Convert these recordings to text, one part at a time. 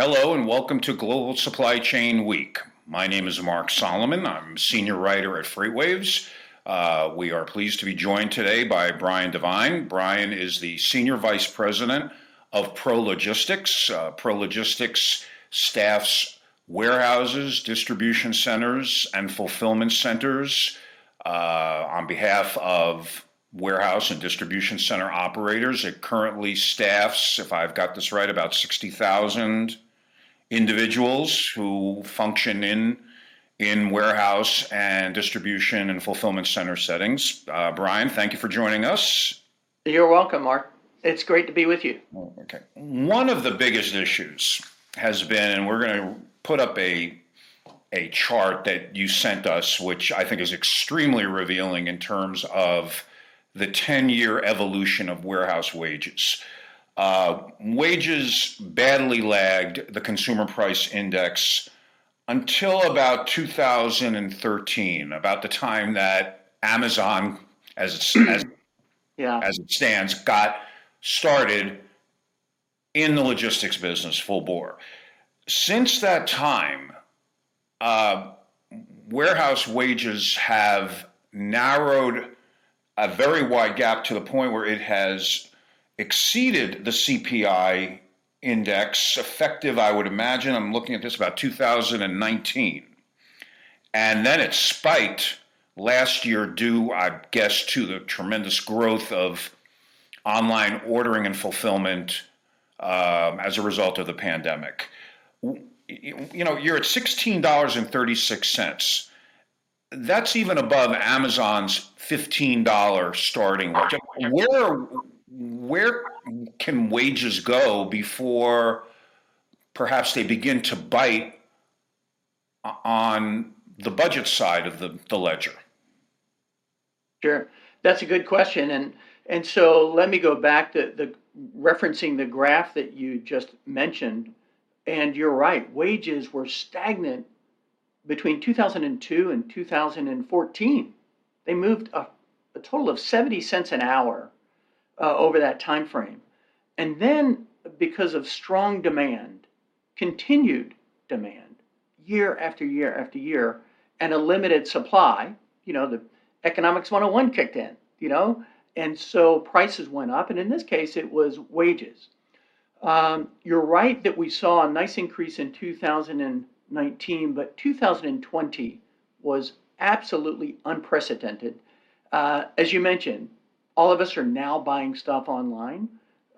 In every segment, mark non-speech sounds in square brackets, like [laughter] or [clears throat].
Hello and welcome to Global Supply Chain Week. My name is Mark Solomon. I'm senior writer at FreightWaves. Uh, we are pleased to be joined today by Brian Devine. Brian is the senior vice president of ProLogistix. Uh, ProLogistix staffs warehouses, distribution centers, and fulfillment centers uh, on behalf of warehouse and distribution center operators. It currently staffs, if I've got this right, about 60,000 individuals who function in in warehouse and distribution and fulfillment center settings. Uh, Brian, thank you for joining us. You're welcome, Mark. It's great to be with you. Okay. One of the biggest issues has been, and we're going to put up a a chart that you sent us, which I think is extremely revealing in terms of the 10 year evolution of warehouse wages. Uh, wages badly lagged the consumer price index until about 2013, about the time that Amazon, as it, [clears throat] as, yeah. as it stands, got started in the logistics business full bore. Since that time, uh, warehouse wages have narrowed a very wide gap to the point where it has exceeded the CPI index, effective, I would imagine, I'm looking at this about 2019. And then it spiked last year, due, I guess, to the tremendous growth of online ordering and fulfillment um, as a result of the pandemic. You know, you're at $16.36. That's even above Amazon's $15 starting wage. Where where can wages go before perhaps they begin to bite on the budget side of the, the ledger? Sure, that's a good question, and and so let me go back to the referencing the graph that you just mentioned, and you're right, wages were stagnant between 2002 and 2014. They moved a, a total of 70 cents an hour uh, over that time frame. And then, because of strong demand, continued demand, year after year after year, and a limited supply, you know, the economics 101 kicked in, you know, and so prices went up. And in this case, it was wages. Um, you're right that we saw a nice increase in 2019, but 2020 was absolutely unprecedented. Uh, as you mentioned, all of us are now buying stuff online.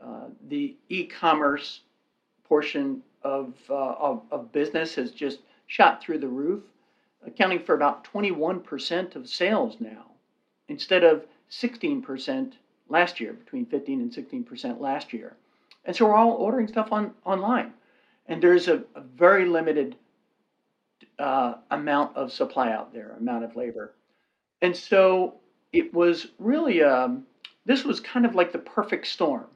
Uh, the e-commerce portion of, uh, of, of business has just shot through the roof, accounting for about 21% of sales now, instead of 16% last year, between 15 and 16% last year. And so we're all ordering stuff on online, and there's a, a very limited uh, amount of supply out there, amount of labor, and so it was really um, this was kind of like the perfect storm.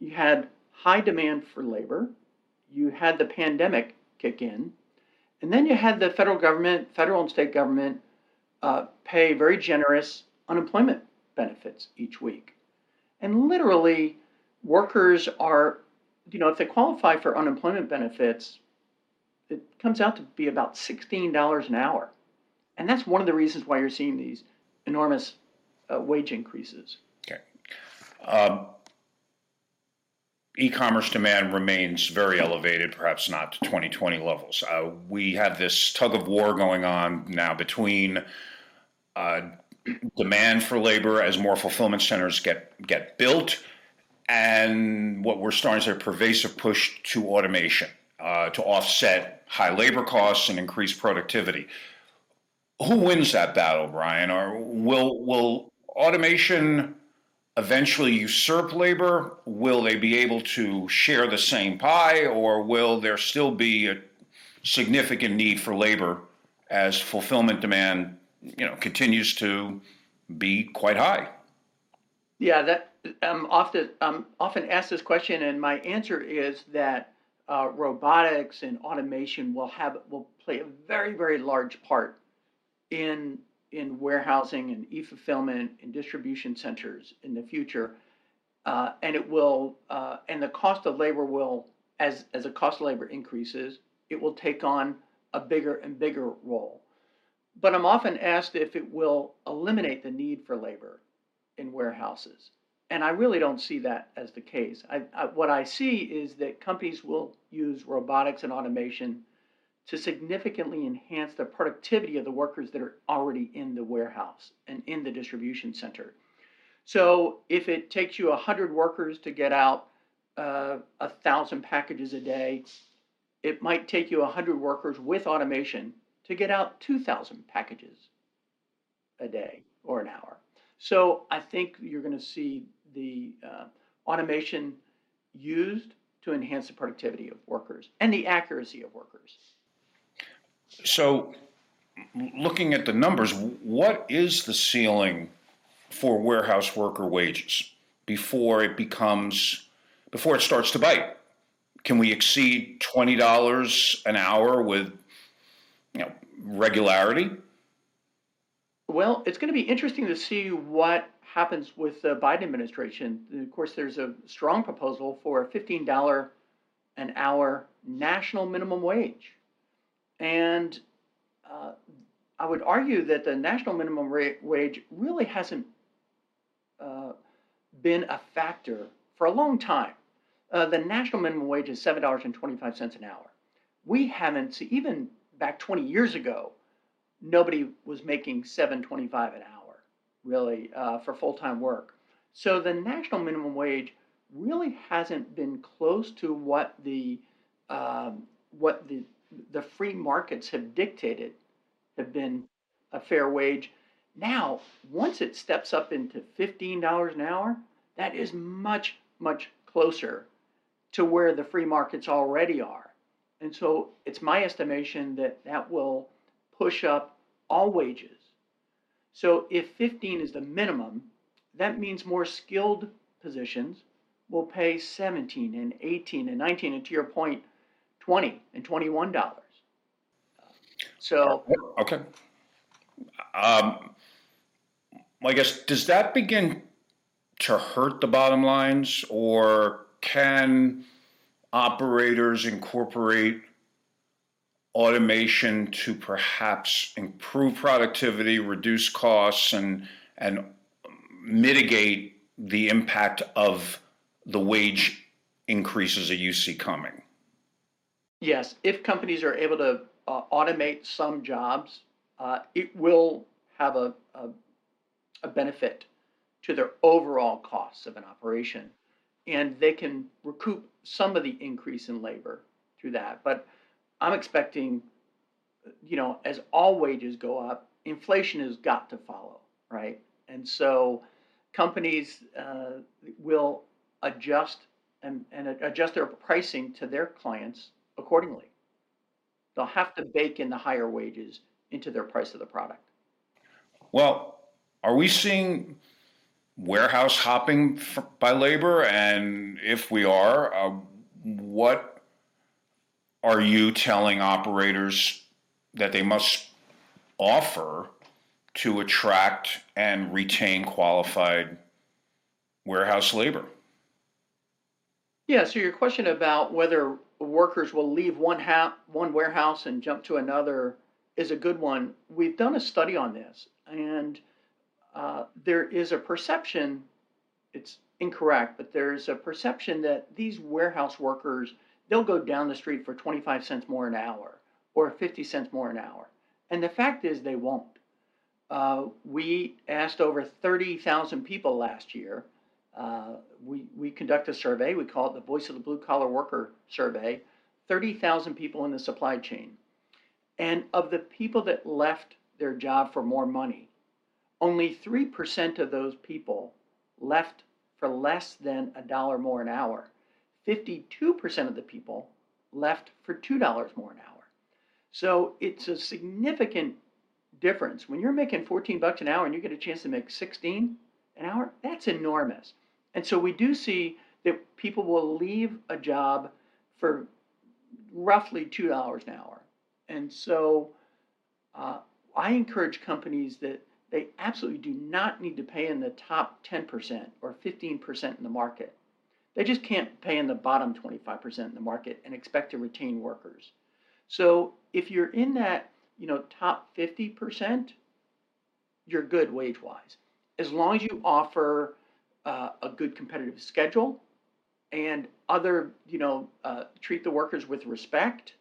You had high demand for labor, you had the pandemic kick in, and then you had the federal government, federal and state government uh, pay very generous unemployment benefits each week. And literally, workers are, you know, if they qualify for unemployment benefits, it comes out to be about $16 an hour. And that's one of the reasons why you're seeing these enormous uh, wage increases. Okay. Um, e-commerce demand remains very elevated, perhaps not to 2020 levels. Uh, we have this tug of war going on now between uh, demand for labor as more fulfillment centers get get built, and what we're starting to a pervasive push to automation uh, to offset high labor costs and increase productivity. Who wins that battle, Brian? Or will will automation eventually usurp labor? Will they be able to share the same pie, or will there still be a significant need for labor as fulfillment demand, you know, continues to be quite high? Yeah, that I'm often I'm often asked this question, and my answer is that uh, robotics and automation will have will play a very very large part in in warehousing and e-fulfillment and distribution centers in the future, uh, and it will uh, and the cost of labor will as, as the cost of labor increases, it will take on a bigger and bigger role. But I'm often asked if it will eliminate the need for labor in warehouses. And I really don't see that as the case. I, I, what I see is that companies will use robotics and automation to significantly enhance the productivity of the workers that are already in the warehouse and in the distribution center. So if it takes you 100 workers to get out uh, a thousand packages a day, it might take you 100 workers with automation to get out 2,000 packages a day or an hour. So I think you're going to see the uh, automation used to enhance the productivity of workers and the accuracy of workers. So, looking at the numbers, what is the ceiling for warehouse worker wages before it becomes, before it starts to bite? Can we exceed twenty dollars an hour with, you know, regularity? Well, it's going to be interesting to see what happens with the Biden administration. Of course, there's a strong proposal for a $15 an hour national minimum wage. And uh, I would argue that the national minimum rate wage really hasn't uh, been a factor for a long time. Uh, the national minimum wage is $7.25 an hour. We haven't, see, even back 20 years ago, nobody was making 7.25 an hour, really, uh, for full-time work. So the national minimum wage really hasn't been close to what the um, what the the free markets have dictated have been a fair wage. Now, once it steps up into $15 an hour, that is much, much closer to where the free markets already are. And so it's my estimation that that will push up all wages. So if 15 is the minimum, that means more skilled positions will pay 17 and 18 and 19 and to your point 20 and 21 dollars. So Okay. Um, I guess, does that begin to hurt the bottom lines, or can operators incorporate automation to perhaps improve productivity, reduce costs, and and mitigate the impact of the wage increases that you see coming? Yes, if companies are able to uh, automate some jobs, uh, it will have a, a, a benefit to their overall costs of an operation. And they can recoup some of the increase in labor through that. But I'm expecting, you know, as all wages go up, inflation has got to follow, right? And so companies uh, will adjust and, and adjust their pricing to their clients accordingly. They'll have to bake in the higher wages into their price of the product. Well, are we seeing warehouse hopping f- by labor? And if we are, uh, what are you telling operators that they must offer to attract and retain qualified warehouse labor? Yeah, so your question about whether workers will leave one ha- one warehouse and jump to another is a good one. We've done a study on this, and uh, there is a perception. It's incorrect, but there's a perception that these warehouse workers they'll go down the street for 25 cents more an hour or 50 cents more an hour, and the fact is they won't. Uh, we asked over 30,000 people last year uh, we, we conduct a survey, we call it the Voice of the Blue Collar Worker Survey, 30,000 people in the supply chain. And of the people that left their job for more money, only 3% of those people left for less than a dollar more an hour. 52% of the people left for $2 more an hour. So it's a significant difference. When you're making 14 bucks an hour and you get a chance to make 16 an hour, that's enormous. And so we do see that people will leave a job for roughly $2 an hour. And so uh, I encourage companies that they absolutely do not need to pay in the top 10% or 15% in the market. They just can't pay in the bottom 25% in the market and expect to retain workers. So if you're in that, you know, top 50%, you're good wage wise. As long as you offer uh, a good competitive schedule and other, you know, uh, treat the workers with respect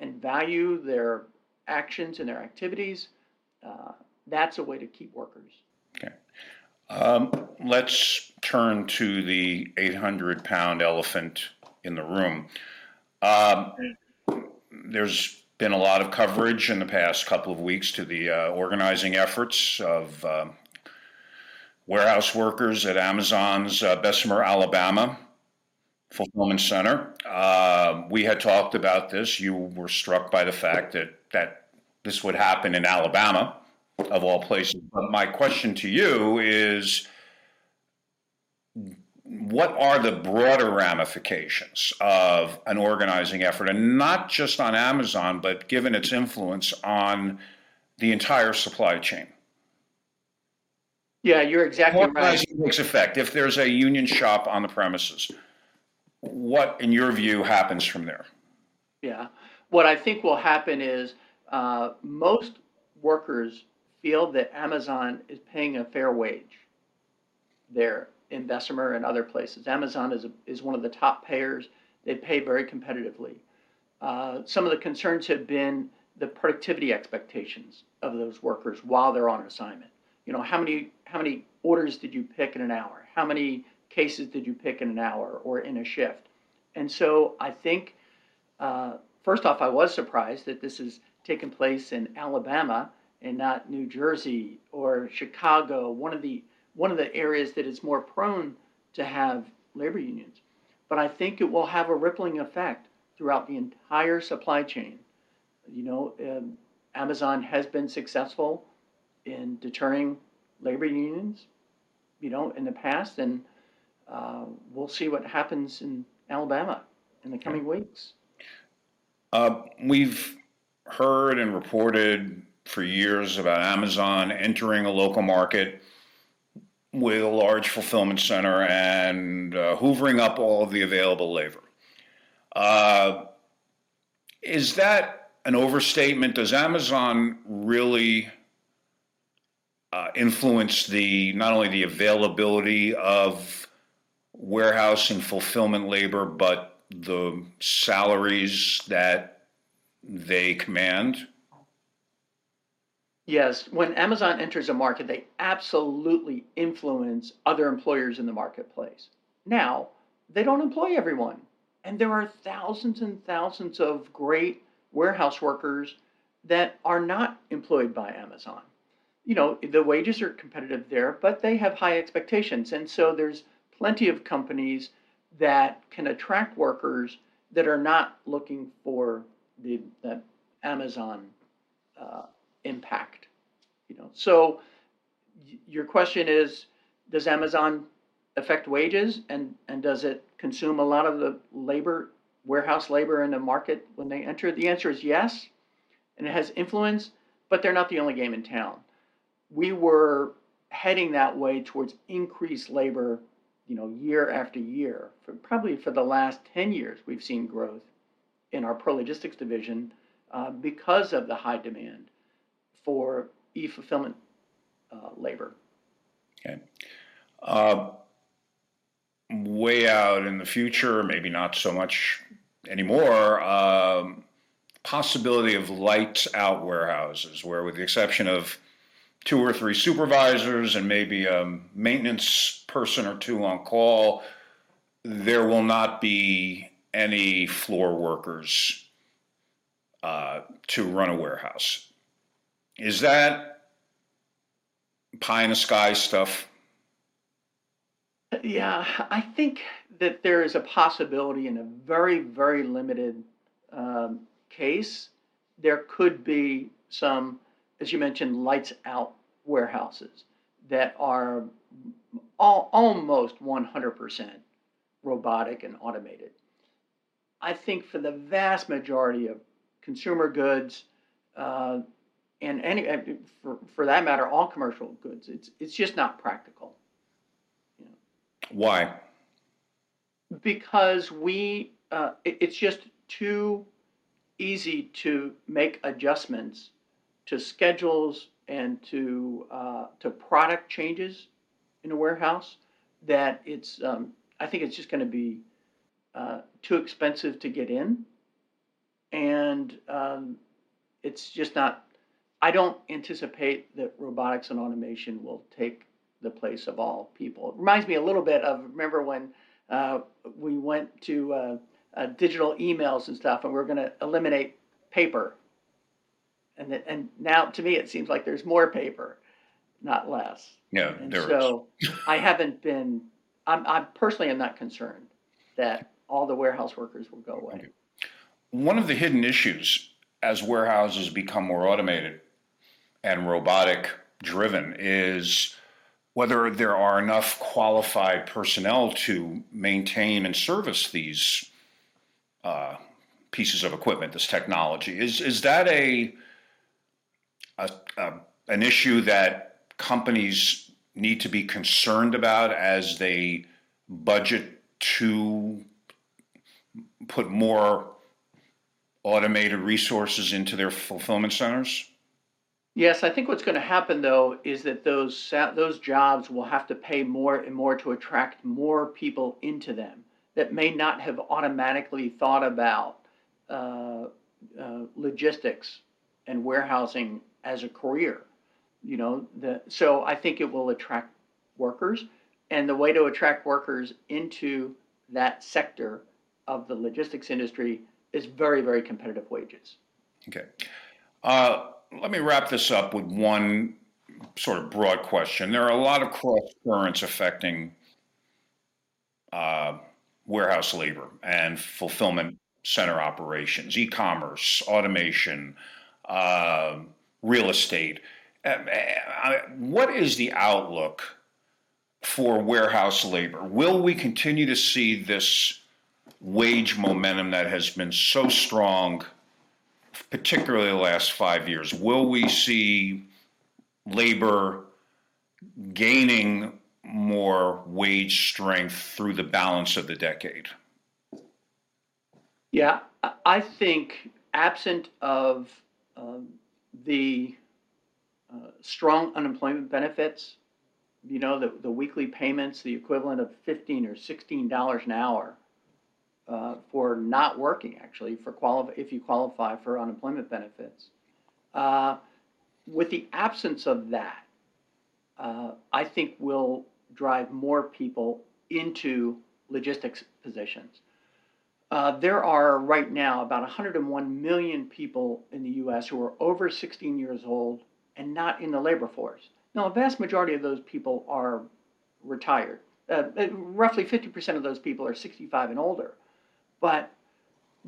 and value their actions and their activities, uh, that's a way to keep workers. Okay. Um, let's turn to the 800 pound elephant in the room. Um, there's been a lot of coverage in the past couple of weeks to the uh, organizing efforts of uh, warehouse workers at Amazon's uh, Bessemer, Alabama fulfillment center. Uh, we had talked about this. You were struck by the fact that that this would happen in Alabama, of all places. But my question to you is what are the broader ramifications of an organizing effort, and not just on Amazon, but given its influence on the entire supply chain? Yeah, you're exactly right. Takes effect. If there's a union shop on the premises, what, in your view, happens from there? Yeah. What I think will happen is uh, most workers feel that Amazon is paying a fair wage there in Bessemer and other places. Amazon is, a, is one of the top payers. They pay very competitively. Uh, some of the concerns have been the productivity expectations of those workers while they're on assignment. You know, how many how many orders did you pick in an hour? How many cases did you pick in an hour or in a shift? And so I think, uh, first off, I was surprised that this is taking place in Alabama and not New Jersey or Chicago, one of the one of the areas that is more prone to have labor unions. But I think it will have a rippling effect throughout the entire supply chain. You know, um, Amazon has been successful in deterring labor unions, you know, in the past, and uh, we'll see what happens in Alabama in the coming weeks. Uh, we've heard and reported for years about Amazon entering a local market with a large fulfillment center and uh, hoovering up all of the available labor. Uh, is that an overstatement? Does Amazon really uh, influence the not only the availability of warehouse and fulfillment labor, but the salaries that they command? Yes, when Amazon enters a market, they absolutely influence other employers in the marketplace. Now, they don't employ everyone. And there are thousands and thousands of great warehouse workers that are not employed by Amazon. You know, the wages are competitive there, but they have high expectations. And so there's plenty of companies that can attract workers that are not looking for the, the Amazon uh, impact. You know, so y- your question is, does Amazon affect wages and, and does it consume a lot of the labor, warehouse labor in the market when they enter? The answer is yes, and it has influence, but they're not the only game in town. We were heading that way towards increased labor, you know, year after year. For probably for the last 10 years, we've seen growth in our ProLogistix division uh, because of the high demand for e-fulfillment uh, labor. Okay. Uh, way out in the future, maybe not so much anymore, um, possibility of lights out warehouses, where with the exception of two or three supervisors and maybe a maintenance person or two on call, there will not be any floor workers uh, to run a warehouse. Is that pie in the sky stuff? Yeah, I think that there is a possibility in a very, very limited um, case. There could be some, as you mentioned, lights out warehouses that are all, almost 100% robotic and automated. I think for the vast majority of consumer goods, uh, and any for, for that matter, all commercial goods. It's it's just not practical. Why? because we, uh, it, it's just too easy to make adjustments to schedules and to uh, to product changes in a warehouse that it's um, I think it's just going to be uh, too expensive to get in, and um, it's just not. I don't anticipate that robotics and automation will take the place of all people. It reminds me a little bit of remember when uh, we went to uh, uh, digital emails and stuff, and we are going to eliminate paper. And and now to me it seems like there's more paper, not less. Yeah, And there is. so [laughs] I haven't been. I'm, I'm personally am not concerned that all the warehouse workers will go away. One of the hidden issues as warehouses become more automated and robotic driven is whether there are enough qualified personnel to maintain and service these uh, pieces of equipment, this technology. Is is that a, a, a an issue that companies need to be concerned about as they budget to put more automated resources into their fulfillment centers? Yes, I think what's going to happen though is that those those jobs will have to pay more and more to attract more people into them that may not have automatically thought about uh, uh, logistics and warehousing as a career. You know, the, so I think it will attract workers, and the way to attract workers into that sector of the logistics industry is very, very competitive wages. Okay. Uh, let me wrap this up with one sort of broad question. There are a lot of cross currents affecting uh, warehouse labor and fulfillment center operations, e commerce, automation, uh, real estate. Uh, uh, what is the outlook for warehouse labor? Will we continue to see this wage momentum that has been so strong, particularly the last five years? Will we see labor gaining more wage strength through the balance of the decade? Yeah, I- I think absent of um, the uh, strong unemployment benefits, you know, the, the weekly payments, the equivalent of fifteen or sixteen dollars an hour uh, for not working, actually, for qualify if you qualify for unemployment benefits. Uh, with the absence of that, uh, I think will drive more people into logistics positions. Uh, there are right now about 101 million people in the U.S. who are over 16 years old and not in the labor force. Now, a vast majority of those people are retired. Uh, uh roughly 50% of those people are 65 and older. But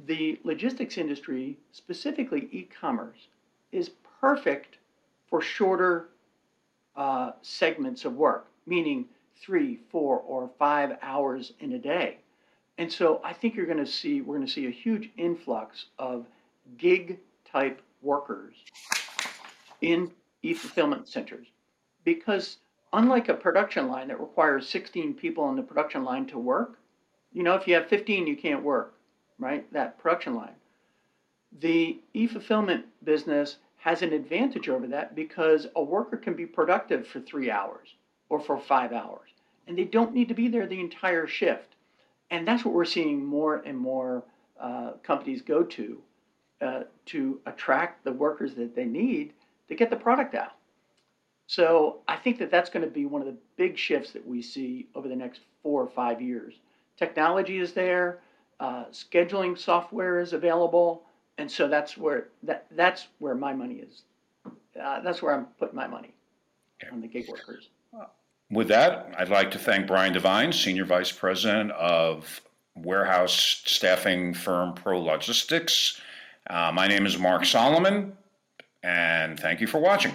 the logistics industry, specifically e commerce, is perfect for shorter uh, segments of work, meaning three, four, or five hours in a day. And so I think you're going to see, we're going to see a huge influx of gig type workers in e fulfillment centers. Because unlike a production line that requires 16 people on the production line to work, you know, if you have 15, you can't work, right? That production line. The e fulfillment business has an advantage over that because a worker can be productive for three hours or for five hours, and they don't need to be there the entire shift and that's what we're seeing more and more uh, companies go to uh, to attract the workers that they need to get the product out. So I think that that's going to be one of the big shifts that we see over the next four or five years. Technology is there, uh, scheduling software is available, and so that's where that that's where my money is. Uh, that's where I'm putting my money on the gig workers. With that, I'd like to thank Brian Devine, Senior Vice President of warehouse staffing firm ProLogistix. Uh, my name is Mark Solomon, and thank you for watching.